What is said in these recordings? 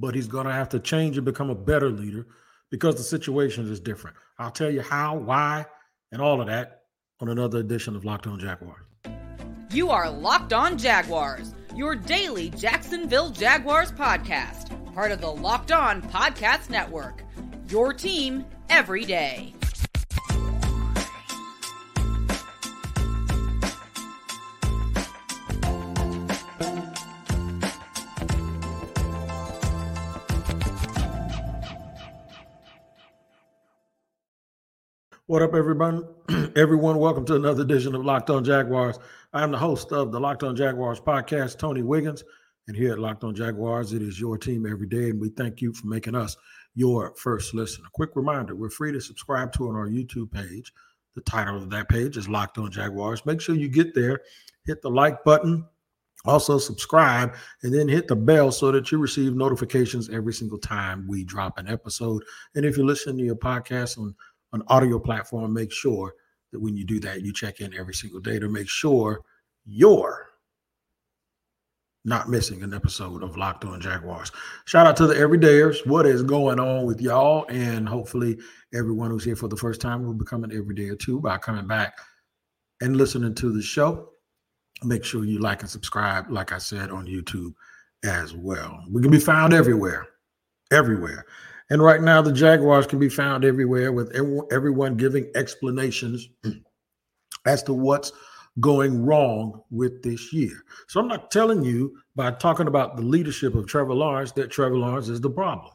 but he's going to have to change and become a better leader because the situation is different. I'll tell you how, why, and all of that on another edition of Locked On Jaguars. You are Locked On Jaguars, your daily Jacksonville Jaguars podcast, part of the Locked On Podcast Network. Your team every day. What up, everyone? everyone, welcome to another edition of Locked On Jaguars. I am the host of the Locked On Jaguars podcast, Tony Wiggins. And here at Locked On Jaguars, it is your team every day. And we thank you for making us your first listen. A quick reminder we're free to subscribe to on our YouTube page. The title of that page is Locked On Jaguars. Make sure you get there, hit the like button, also subscribe, and then hit the bell so that you receive notifications every single time we drop an episode. And if you listen to your podcast on an audio platform, make sure that when you do that, you check in every single day to make sure you're not missing an episode of Locked On Jaguars. Shout out to the everydayers. What is going on with y'all? And hopefully, everyone who's here for the first time will become an everyday or two by coming back and listening to the show. Make sure you like and subscribe, like I said, on YouTube as well. We can be found everywhere, everywhere. And right now, the Jaguars can be found everywhere with everyone giving explanations as to what's going wrong with this year. So I'm not telling you by talking about the leadership of Trevor Lawrence that Trevor Lawrence is the problem.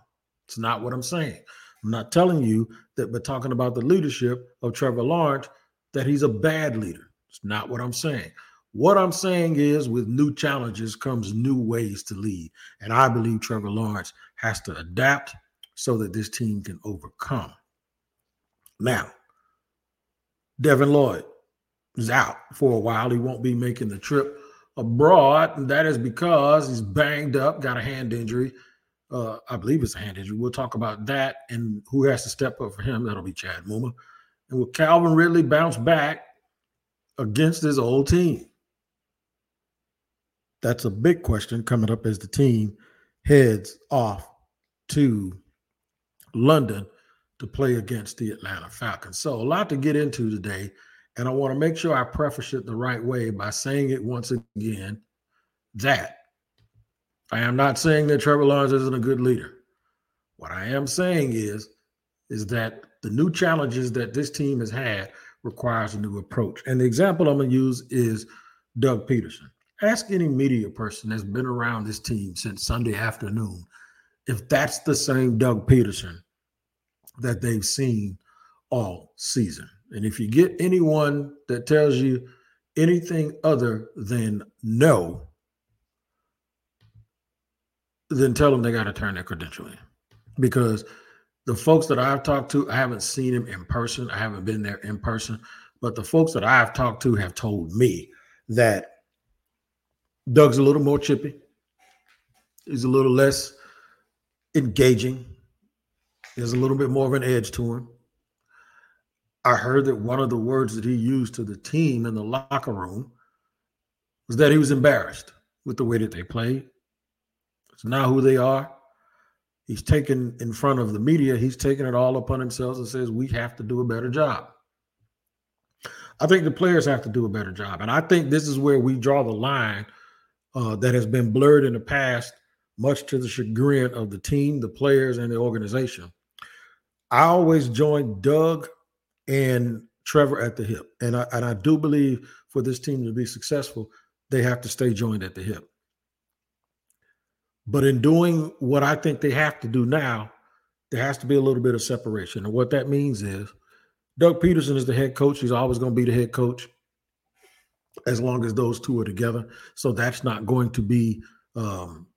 It's not what I'm saying. I'm not telling you that by talking about the leadership of Trevor Lawrence that he's a bad leader. It's not what I'm saying. What I'm saying is with new challenges comes new ways to lead. And I believe Trevor Lawrence has to adapt so that this team can overcome. Now, Devin Lloyd, is out for a while. He won't be making the trip abroad, and that is because he's banged up, got a hand injury. Uh, I believe it's a hand injury. We'll talk about that and who has to step up for him. That'll be Chad Muma. And will Calvin Ridley bounce back against his old team? That's a big question coming up as the team heads off to London to play against the Atlanta Falcons. So, a lot to get into today. And I want to make sure I preface it the right way by saying it once again that I am not saying that Trevor Lawrence isn't a good leader. What I am saying is, is that the new challenges that this team has had requires a new approach. And the example I'm going to use is Doug Pederson. Ask any media person that's been around this team since Sunday afternoon if that's the same Doug Pederson that they've seen all season. And if you get anyone that tells you anything other than no, then tell them they got to turn their credential in. Because the folks that I've talked to, I haven't seen them in person. I haven't been there in person. But the folks that I've talked to have told me that Doug's a little more chippy. He's a little less engaging. There's a little bit more of an edge to him. I heard that one of the words that he used to the team in the locker room was that he was embarrassed with the way that they played. It's not who they are. He's taken in front of the media, he's taken it all upon himself and says, We have to do a better job. I think the players have to do a better job. And I think this is where we draw the line uh, that has been blurred in the past, much to the chagrin of the team, the players, and the organization. I always join Doug and Trevor at the hip. And I, and I do believe for this team to be successful, they have to stay joined at the hip. But in doing what I think they have to do now, there has to be a little bit of separation. And what that means is Doug Pederson is the head coach. He's always going to be the head coach as long as those two are together. So that's not going to be um,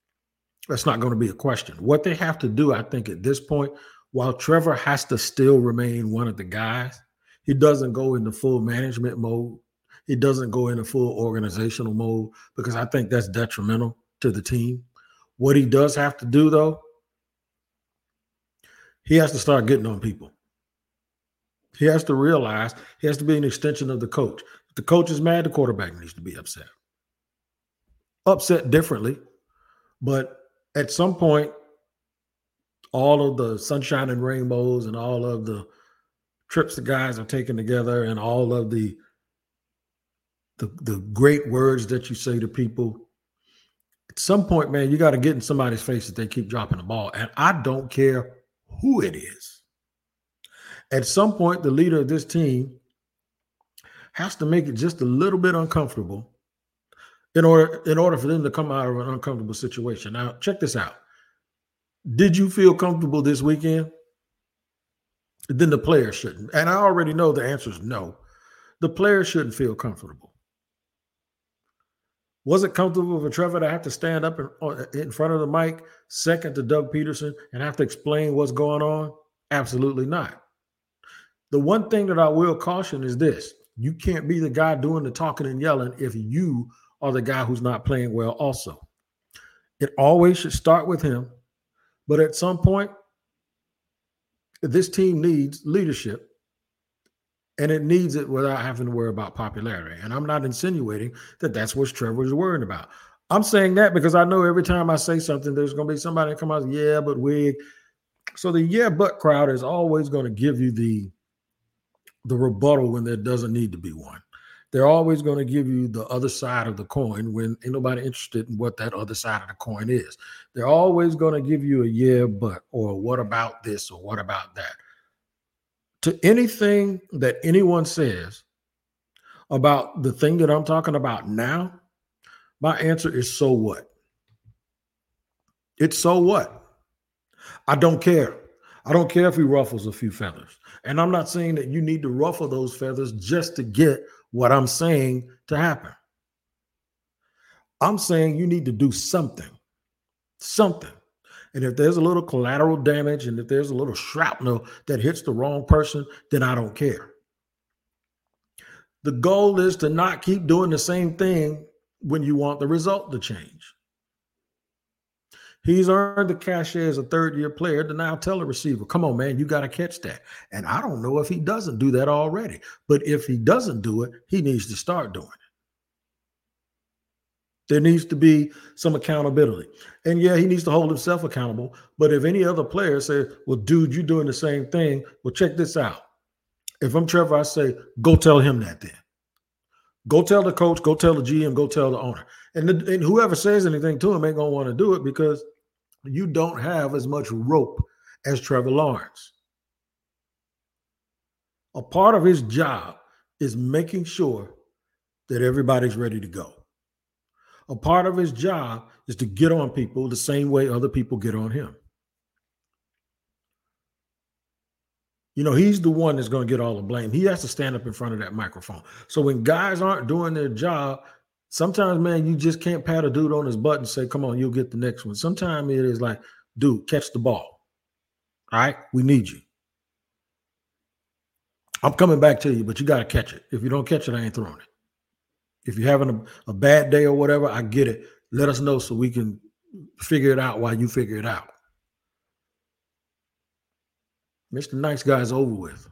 That's not going to be a question. What they have to do, I think, at this point, while Trevor has to still remain one of the guys, he doesn't go into full management mode. He doesn't go into full organizational mode because I think that's detrimental to the team. What he does have to do, though, he has to start getting on people. He has to realize he has to be an extension of the coach. If the coach is mad, the quarterback needs to be upset. Upset differently, but at some point, all of the sunshine and rainbows and all of the trips the guys are taking together and all of the the, the great words that you say to people. At some point man you got to get in somebody's face if they keep dropping the ball and i don't care who it is. At some point the leader of this team has to make it just a little bit uncomfortable in order in order for them to come out of an uncomfortable situation. Now check this out did you feel comfortable this weekend? Then the player shouldn't. And I already know the answer is no. The player shouldn't feel comfortable. Was it comfortable for Trevor to have to stand up in, in front of the mic, second to Doug Pederson, and have to explain what's going on? Absolutely not. The one thing that I will caution is this you can't be the guy doing the talking and yelling if you are the guy who's not playing well, also. It always should start with him but at some point, this team needs leadership and it needs it without having to worry about popularity. And I'm not insinuating that that's what Trevor is worrying about. I'm saying that because I know every time I say something, there's going to be somebody that come out, yeah, but we. So the yeah, but crowd is always going to give you the the rebuttal when there doesn't need to be one they're always going to give you the other side of the coin when ain't nobody interested in what that other side of the coin is. They're always going to give you a yeah, but, or what about this, or what about that. To anything that anyone says about the thing that I'm talking about now, my answer is so what? It's so what? I don't care. I don't care if he ruffles a few feathers. And I'm not saying that you need to ruffle those feathers just to get what I'm saying to happen. I'm saying you need to do something, something. And if there's a little collateral damage and if there's a little shrapnel that hits the wrong person, then I don't care. The goal is to not keep doing the same thing when you want the result to change. He's earned the cachet as a third year player to now tell a receiver, come on, man, you got to catch that. And I don't know if he doesn't do that already. But if he doesn't do it, he needs to start doing it. There needs to be some accountability. And yeah, he needs to hold himself accountable. But if any other player says, well, dude, you're doing the same thing, well, check this out. If I'm Trevor, I say, go tell him that then. Go tell the coach, go tell the GM, go tell the owner. And, the, and whoever says anything to him ain't going to want to do it because you don't have as much rope as Trevor Lawrence. A part of his job is making sure that everybody's ready to go. A part of his job is to get on people the same way other people get on him. You know, he's the one that's going to get all the blame. He has to stand up in front of that microphone. So when guys aren't doing their job, sometimes, man, you just can't pat a dude on his butt and say, come on, you'll get the next one. Sometimes it is like, dude, catch the ball. All right, we need you. I'm coming back to you, but you got to catch it. If you don't catch it, I ain't throwing it. If you're having a, a bad day or whatever, I get it. Let us know so we can figure it out while you figure it out. Mr. Nice Guy's over with.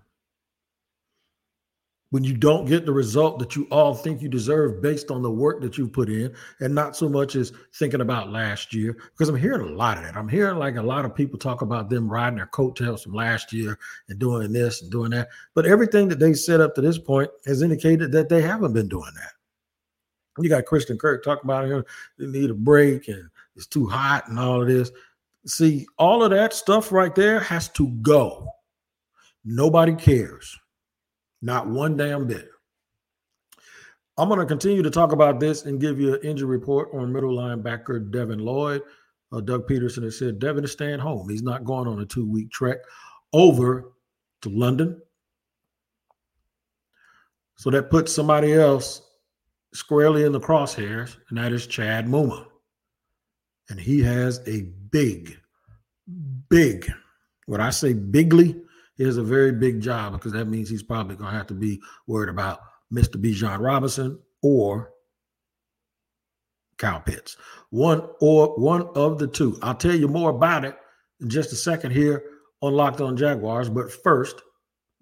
When you don't get the result that you all think you deserve based on the work that you put in, and not so much as thinking about last year, because I'm hearing a lot of that. I'm hearing like a lot of people talk about them riding their coattails from last year and doing this and doing that. But everything that they said up to this point has indicated that they haven't been doing that. You got Christian Kirk talking about him, they need a break and it's too hot and all of this. See, all of that stuff right there has to go. Nobody cares. Not one damn bit. I'm going to continue to talk about this and give you an injury report on middle linebacker Devin Lloyd. Uh, Doug Pederson has said Devin is staying home. He's not going on a two week trek over to London. So that puts somebody else squarely in the crosshairs, and that is Chad Muma. And he has a big, big, when I say bigly, has a very big job because that means he's probably going to have to be worried about Mr. Bijan Robinson or Kyle Pitts. One or one of the two. I'll tell you more about it in just a second here on Locked On Jaguars. But first,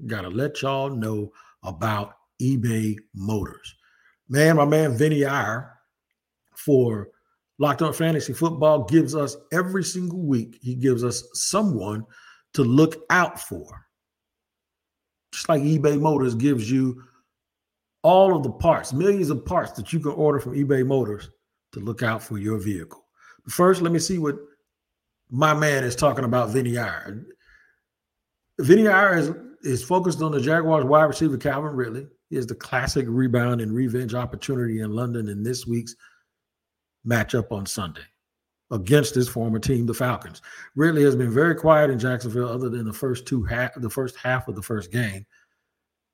gotta let y'all know about eBay Motors. Man, my man Vinnie Iyer for Locked On Fantasy Football gives us every single week, he gives us someone to look out for. Just like eBay Motors gives you all of the parts, millions of parts that you can order from eBay Motors to look out for your vehicle. First, let me see what my man is talking about Vinnie Iyer. Vinnie Iyer is, is focused on the Jaguars wide receiver Calvin Ridley. He has the classic rebound and revenge opportunity in London in this week's matchup on Sunday against his former team, the Falcons. Ridley has been very quiet in Jacksonville, other than the first two half, the first half of the first game.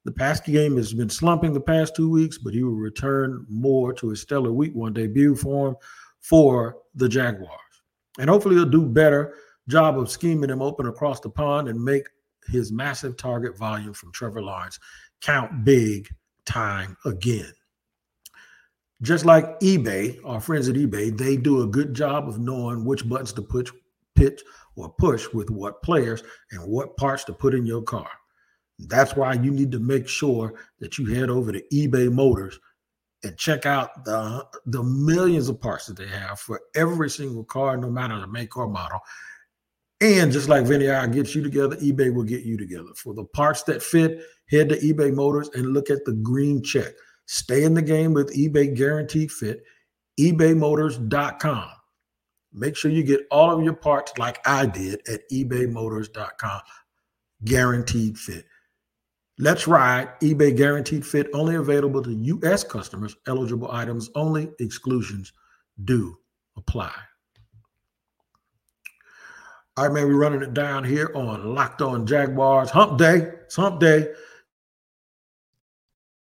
The past game has been slumping the past two weeks, but he will return more to his stellar week one debut form for the Jaguars. And hopefully he'll do better job of scheming him open across the pond and make his massive target volume from Trevor Lawrence count big time again. Just like eBay, our friends at eBay, they do a good job of knowing which buttons to push, pitch, or push with what players and what parts to put in your car. That's why you need to make sure that you head over to eBay Motors and check out the the millions of parts that they have for every single car, no matter the make or model. And just like Vinnie Iyer gets you together, eBay will get you together. For the parts that fit, head to eBay Motors and look at the green check. Stay in the game with eBay Guaranteed Fit, ebaymotors.com. Make sure you get all of your parts like I did at ebaymotors.com. Guaranteed Fit. Let's ride. eBay guaranteed fit only available to U.S. customers. Eligible items only. Exclusions do apply. All right, man, we're running it down here on Locked On Jaguars. Hump day. It's hump day.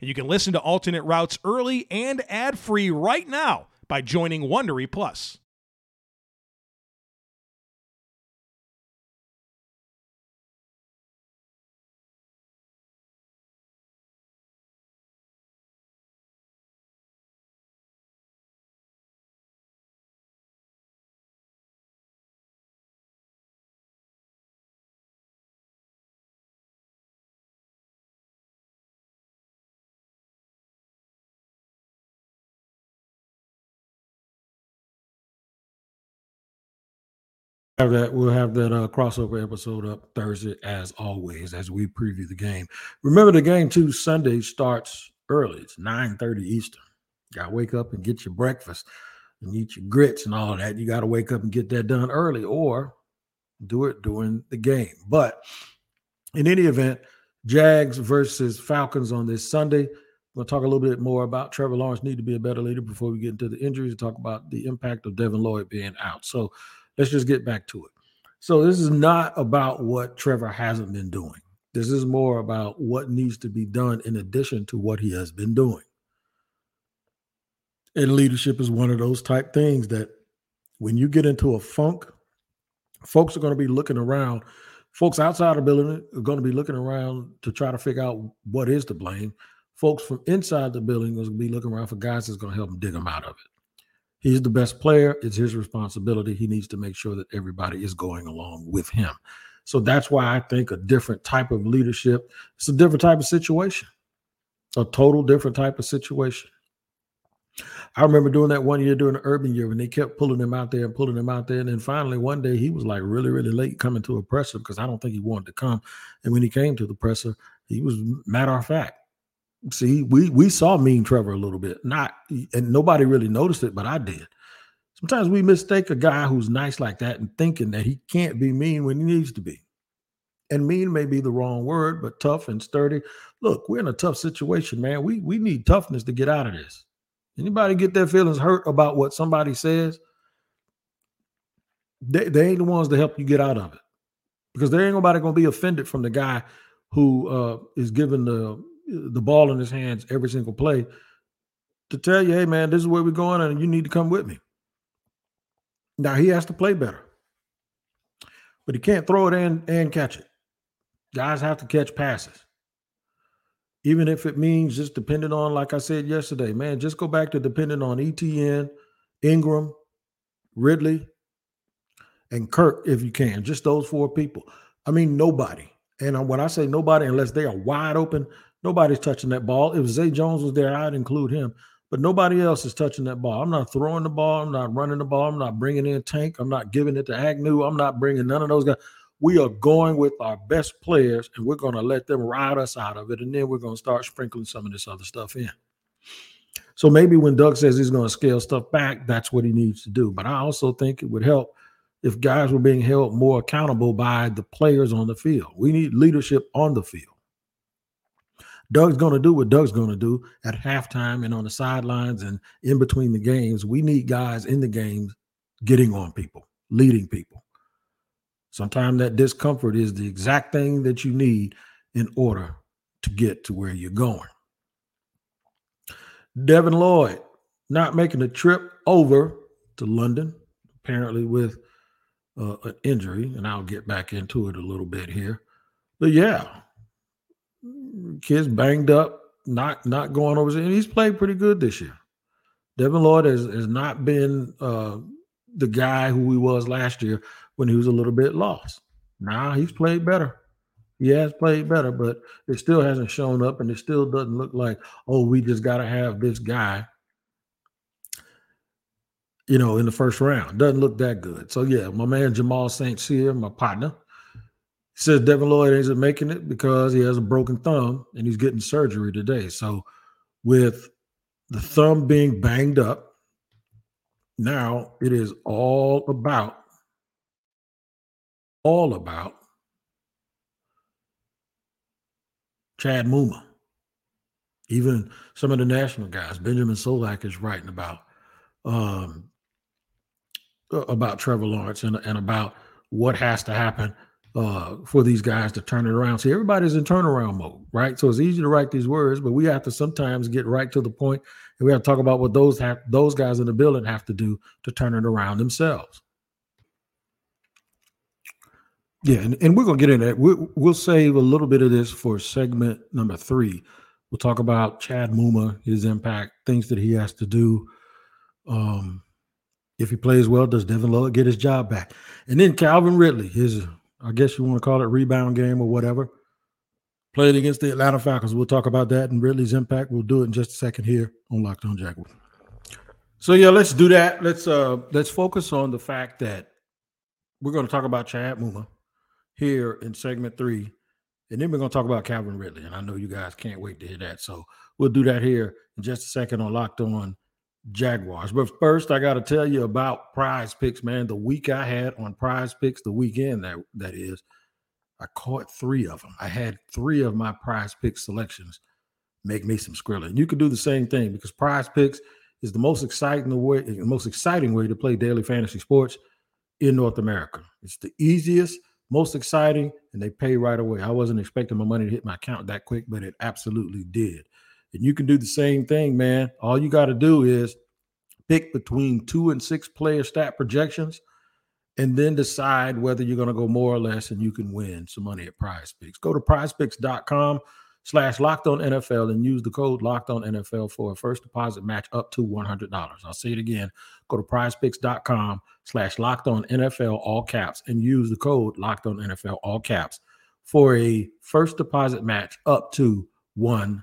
and you can listen to alternate routes early and ad free right now by joining Wondery Plus. Have that we'll have that uh, crossover episode up Thursday as always as we preview the game. Remember the game too Sunday starts early. It's 9:30 Eastern. You gotta wake up and get your breakfast and eat your grits and all that. You gotta wake up and get that done early or do it during the game. But in any event, Jags versus Falcons on this Sunday. We'll talk a little bit more about Trevor Lawrence need to be a better leader before we get into the injuries. Talk about the impact of Devin Lloyd being out. So Let's just get back to it. So this is not about what Trevor hasn't been doing. This is more about what needs to be done in addition to what he has been doing. And leadership is one of those type things that when you get into a funk, folks are going to be looking around. Folks outside the building are going to be looking around to try to figure out what is to blame. Folks from inside the building are going to be looking around for guys that's going to help them dig them out of it. He's the best player. It's his responsibility. He needs to make sure that everybody is going along with him. So that's why I think a different type of leadership, it's a different type of situation, a total different type of situation. I remember doing that one year during the urban year when they kept pulling him out there and pulling him out there. And then finally one day he was like really, really late coming to a presser because I don't think he wanted to come. And when he came to the presser, he was matter of fact. See, we we saw mean Trevor a little bit. Not and nobody really noticed it, but I did. Sometimes we mistake a guy who's nice like that and thinking that he can't be mean when he needs to be. And mean may be the wrong word, but tough and sturdy. Look, we're in a tough situation, man. We we need toughness to get out of this. Anybody get their feelings hurt about what somebody says? They, they ain't the ones to help you get out of it. Because there ain't nobody gonna be offended from the guy who uh, is given the the ball in his hands every single play to tell you, hey man, this is where we're going, and you need to come with me. Now he has to play better, but he can't throw it in and catch it. Guys have to catch passes, even if it means just depending on, like I said yesterday, man, just go back to depending on ETN, Ingram, Ridley, and Kirk if you can. Just those four people. I mean, nobody. And uh, when I say nobody, unless they are wide open, Nobody's touching that ball. If Zay Jones was there, I'd include him. But nobody else is touching that ball. I'm not throwing the ball. I'm not running the ball. I'm not bringing in Tank. I'm not giving it to Agnew. I'm not bringing none of those guys. We are going with our best players, and we're going to let them ride us out of it, and then we're going to start sprinkling some of this other stuff in. So maybe when Doug says he's going to scale stuff back, that's what he needs to do. But I also think it would help if guys were being held more accountable by the players on the field. We need leadership on the field. Doug's going to do what Doug's going to do at halftime and on the sidelines and in between the games. We need guys in the games getting on people, leading people. Sometimes that discomfort is the exact thing that you need in order to get to where you're going. Devin Lloyd not making the trip over to London, apparently with uh, an injury, and I'll get back into it a little bit here. But yeah, kids banged up, not not going over. And he's played pretty good this year. Devin Lloyd has, has not been uh, the guy who he was last year when he was a little bit lost. Now he's played better. He has played better, but it still hasn't shown up, and it still doesn't look like, oh, we just got to have this guy, you know, in the first round. Doesn't look that good. So yeah, my man Jamal St. Cyr, my partner, says Devin Lloyd isn't making it because he has a broken thumb and he's getting surgery today. So, with the thumb being banged up, now it is all about, all about Chad Muma. Even some of the national guys, Benjamin Solak is writing about um, about Trevor Lawrence and, and about what has to happen uh, for these guys to turn it around. See, everybody's in turnaround mode, right? So it's easy to write these words, but we have to sometimes get right to the point, and we have to talk about what those have those guys in the building have to do to turn it around themselves. Yeah, and, and we're gonna get into that. We'll, we'll save a little bit of this for segment number three. We'll talk about Chad Muma, his impact, things that he has to do. Um, if he plays well, does Devin Lloyd get his job back? And then Calvin Ridley, his I guess you want to call it rebound game or whatever. Played against the Atlanta Falcons. We'll talk about that and Ridley's impact. We'll do it in just a second here on Locked On Jaguars. So yeah, let's do that. Let's uh let's focus on the fact that we're going to talk about Chad Muma here in segment three, and then we're going to talk about Calvin Ridley. And I know you guys can't wait to hear that. So we'll do that here in just a second on Locked On Jaguars. But first, I got to tell you about Prize Picks, man. The week I had on Prize Picks, the weekend that that is, I caught three of them. I had three of my Prize Picks selections make me some skrilling. You could do the same thing because Prize Picks is the most exciting way, the most exciting way to play daily fantasy sports in North America. It's the easiest, most exciting, and they pay right away. I wasn't expecting my money to hit my account that quick, but it absolutely did. And you can do the same thing, man. All you got to do is pick between two and six player stat projections and then decide whether you're going to go more or less and you can win some money at prize picks. Go to prizepicks.com slash locked on NFL and use the code locked on NFL for a first deposit match up to $100. I'll say it again. Go to prizepicks.com slash locked on NFL all caps and use the code locked on NFL all caps for a first deposit match up to $100.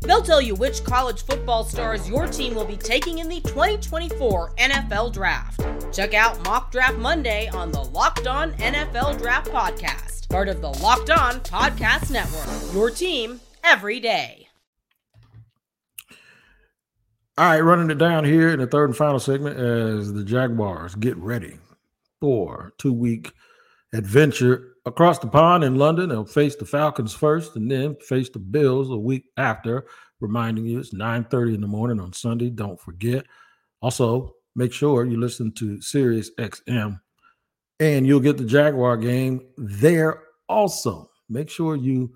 They'll tell you which college football stars your team will be taking in the 2024 NFL Draft. Check out Mock Draft Monday on the Locked On NFL Draft Podcast part of the Locked On Podcast Network. Your team every day. All right, running it down here in the third and final segment as the Jaguars get ready for two week adventure across the pond in London. They'll face the Falcons first and then face the Bills a week after. Reminding you, it's 9 30 in the morning on Sunday. Don't forget. Also, make sure you listen to Sirius XM and you'll get the Jaguar game there also. Make sure you,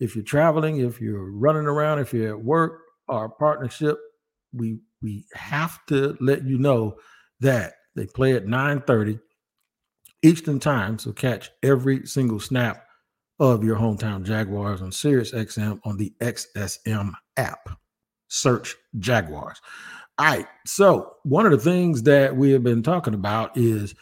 if you're traveling, if you're running around, if you're at work our partnership, we we have to let you know that they play at 9:30 Eastern time. So catch every single snap of your hometown Jaguars on Sirius XM on the SXM app. Search Jaguars. All right. So one of the things that we have been talking about is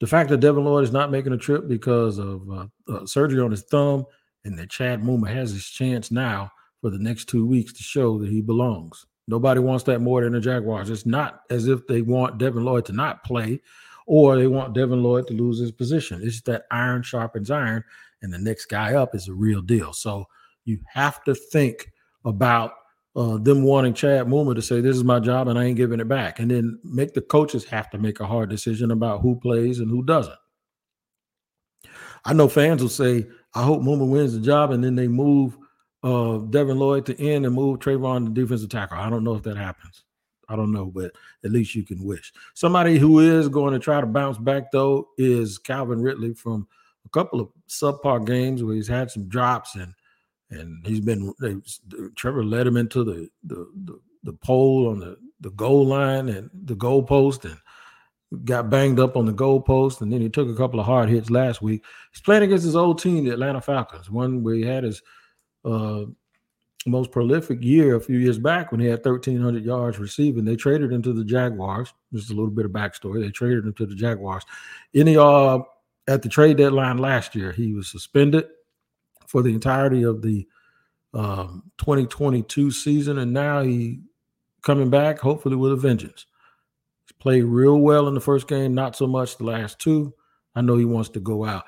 the fact that Devin Lloyd is not making a trip because of uh, uh, surgery on his thumb, and that Chad Muma has his chance now for the next two weeks to show that he belongs. Nobody wants that more than the Jaguars. It's not as if they want Devin Lloyd to not play or they want Devin Lloyd to lose his position. It's that iron sharpens iron, and the next guy up is a real deal. So you have to think about uh, them wanting Chad Muma to say, This is my job and I ain't giving it back. And then make the coaches have to make a hard decision about who plays and who doesn't. I know fans will say, I hope Muma wins the job, and then they move uh, Devin Lloyd to end and move Travon to defensive tackle. I don't know if that happens. I don't know, but at least you can wish. Somebody who is going to try to bounce back, though, is Calvin Ridley from a couple of subpar games where he's had some drops and and he's been Trevor led him into the the the, the pole on the the goal line and the goal post and got banged up on the goal post and then he took a couple of hard hits last week. He's playing against his old team, the Atlanta Falcons, one where he had his uh, most prolific year a few years back when he had 1,300 yards receiving. They traded him to the Jaguars. Just a little bit of backstory. They traded him to the Jaguars. In the uh, at the trade deadline last year, he was suspended for the entirety of the um, 2022 season, and now he coming back, hopefully with a vengeance. He's played real well in the first game, not so much the last two. I know he wants to go out.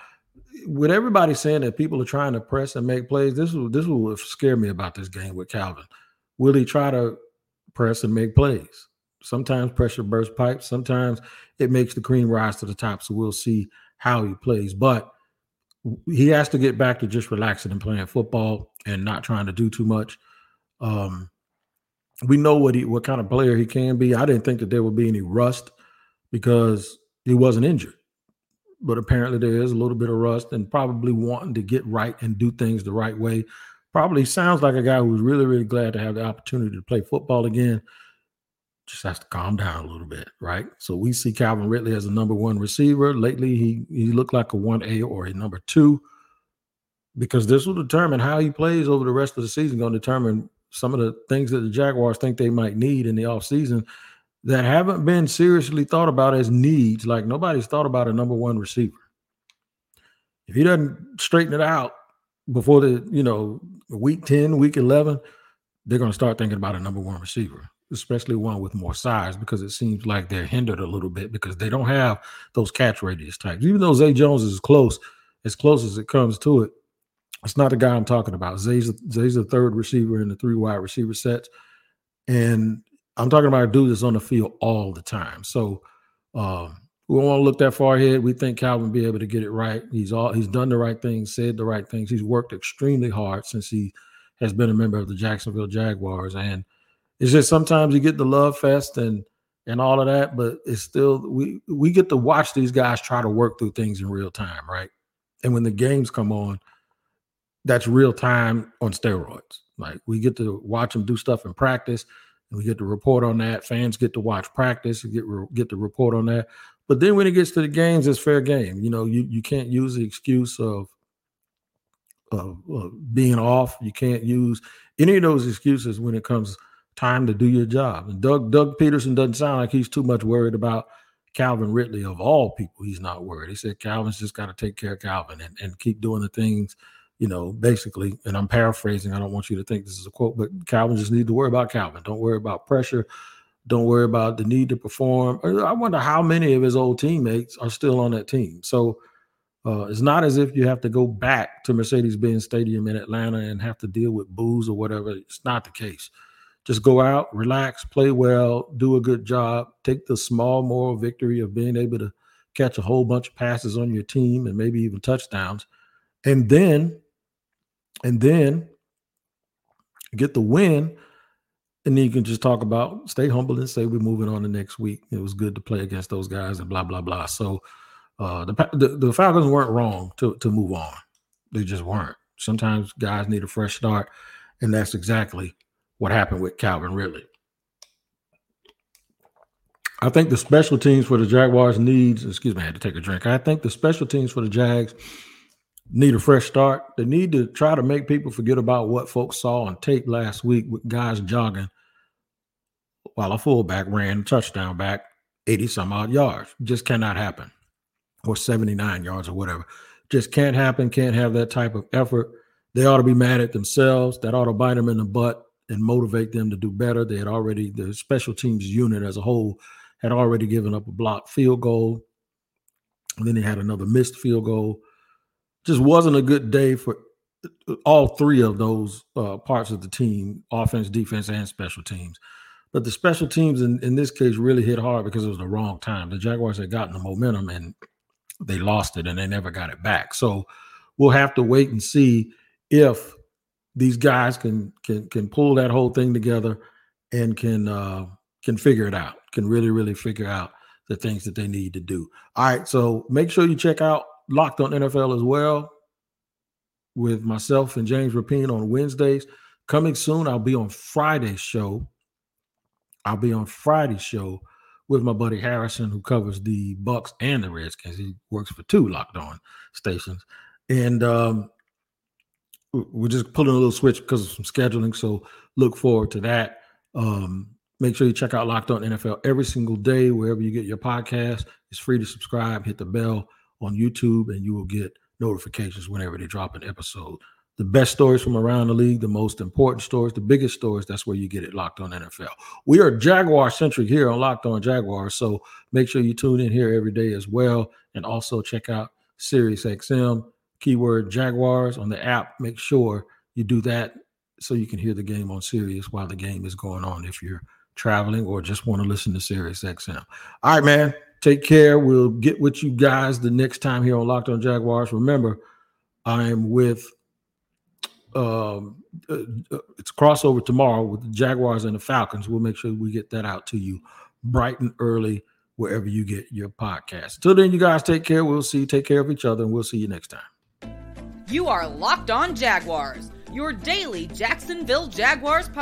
With everybody saying that people are trying to press and make plays, this will this will scare me about this game with Calvin. Will he try to press and make plays? Sometimes pressure bursts pipes. Sometimes it makes the cream rise to the top. So we'll see how he plays. But he has to get back to just relaxing and playing football and not trying to do too much. Um, we know what he what kind of player he can be. I didn't think that there would be any rust because he wasn't injured. But apparently there is a little bit of rust and probably wanting to get right and do things the right way. Probably sounds like a guy who's really, really glad to have the opportunity to play football again just has to calm down a little bit, right? So we see Calvin Ridley as a number one receiver. Lately, he he looked like a one A or a number two, because this will determine how he plays over the rest of the season. Going to determine some of the things that the Jaguars think they might need in the offseason that haven't been seriously thought about as needs. Like nobody's thought about a number one receiver. If he doesn't straighten it out before the you know week ten, week eleven, they're going to start thinking about a number one receiver especially one with more size, because it seems like they're hindered a little bit because they don't have those catch radius types. Even though Zay Jones is close, as close as it comes to it, it's not the guy I'm talking about. Zay's, Zay's the third receiver in the three wide receiver sets. And I'm talking about a dude that's on the field all the time. So um, we don't want to look that far ahead. We think Calvin be able to get it right. He's all he's done the right things, said the right things. He's worked extremely hard since he has been a member of the Jacksonville Jaguars. And it's just sometimes you get the love fest and and all of that, but it's still we we get to watch these guys try to work through things in real time, right? And when the games come on, that's real time on steroids. Like we get to watch them do stuff in practice, we get to report on that. Fans get to watch practice and get get to report on that. But then when it gets to the games, it's fair game. You know, you you can't use the excuse of of, of being off. You can't use any of those excuses when it comes time to do your job. And Doug Doug Pederson doesn't sound like he's too much worried about Calvin Ridley of all people. He's not worried. He said Calvin's just got to take care of Calvin and, and keep doing the things, you know, basically. And I'm paraphrasing. I don't want you to think this is a quote, but Calvin just need to worry about Calvin. Don't worry about pressure. Don't worry about the need to perform. I wonder how many of his old teammates are still on that team. So uh, it's not as if you have to go back to Mercedes-Benz Stadium in Atlanta and have to deal with booze or whatever. It's not the case just go out, relax, play well, do a good job, take the small moral victory of being able to catch a whole bunch of passes on your team and maybe even touchdowns. And then, and then get the win. And then you can just talk about stay humble and say we're moving on the next week. It was good to play against those guys and blah blah blah. So uh, the, the the Falcons weren't wrong to to move on. They just weren't. Sometimes guys need a fresh start, and that's exactly what happened with Calvin Ridley. I think the special teams for the Jaguars needs, excuse me, I had to take a drink. I think the special teams for the Jags need a fresh start. They need to try to make people forget about what folks saw on tape last week with guys jogging while a fullback ran touchdown back 80 some odd yards. Just cannot happen. Or 79 yards or whatever. Just can't happen. Can't have that type of effort. They ought to be mad at themselves. That ought to bite them in the butt and motivate them to do better. They had already, the special teams unit as a whole had already given up a blocked field goal. And then they had another missed field goal. Just wasn't a good day for uh, all three of those uh, parts of the team offense, defense, and special teams. But the special teams in, in this case really hit hard because it was the wrong time. The Jaguars had gotten the momentum and they lost it and they never got it back. So we'll have to wait and see if these guys can can can pull that whole thing together and can uh, can figure it out. Can really really figure out the things that they need to do. All right, so make sure you check out Locked on NFL as well with myself and James Rapien on Wednesdays. Coming soon, I'll be on Friday's show. I'll be on Friday's show with my buddy Harrison, who covers the Bucks and the Redskins. He works for two Locked On stations, and um, we're just pulling a little switch because of some scheduling. So look forward to that. Um, make sure you check out Locked On NFL every single day, wherever you get your podcast. It's free to subscribe. Hit the bell on YouTube, and you will get notifications whenever they drop an episode. The best stories from around the league, the most important stories, the biggest stories, that's where you get it locked on NFL. We are Jaguar centric here on Locked On Jaguars. So make sure you tune in here every day as well. And also check out Sirius XM keyword Jaguars on the app. Make sure you do that so you can hear the game on Sirius while the game is going on if you're traveling or just want to listen to Sirius XM. All right, man. Take care. We'll get with you guys the next time here on Locked on Jaguars. Remember, I am with um uh, uh, it's crossover tomorrow with the Jaguars and the Falcons. We'll make sure we get that out to you bright and early wherever you get your podcast. Till then, you guys take care. We'll see. Take care of each other, and we'll see you next time. You are Locked On Jaguars, your daily Jacksonville Jaguars podcast.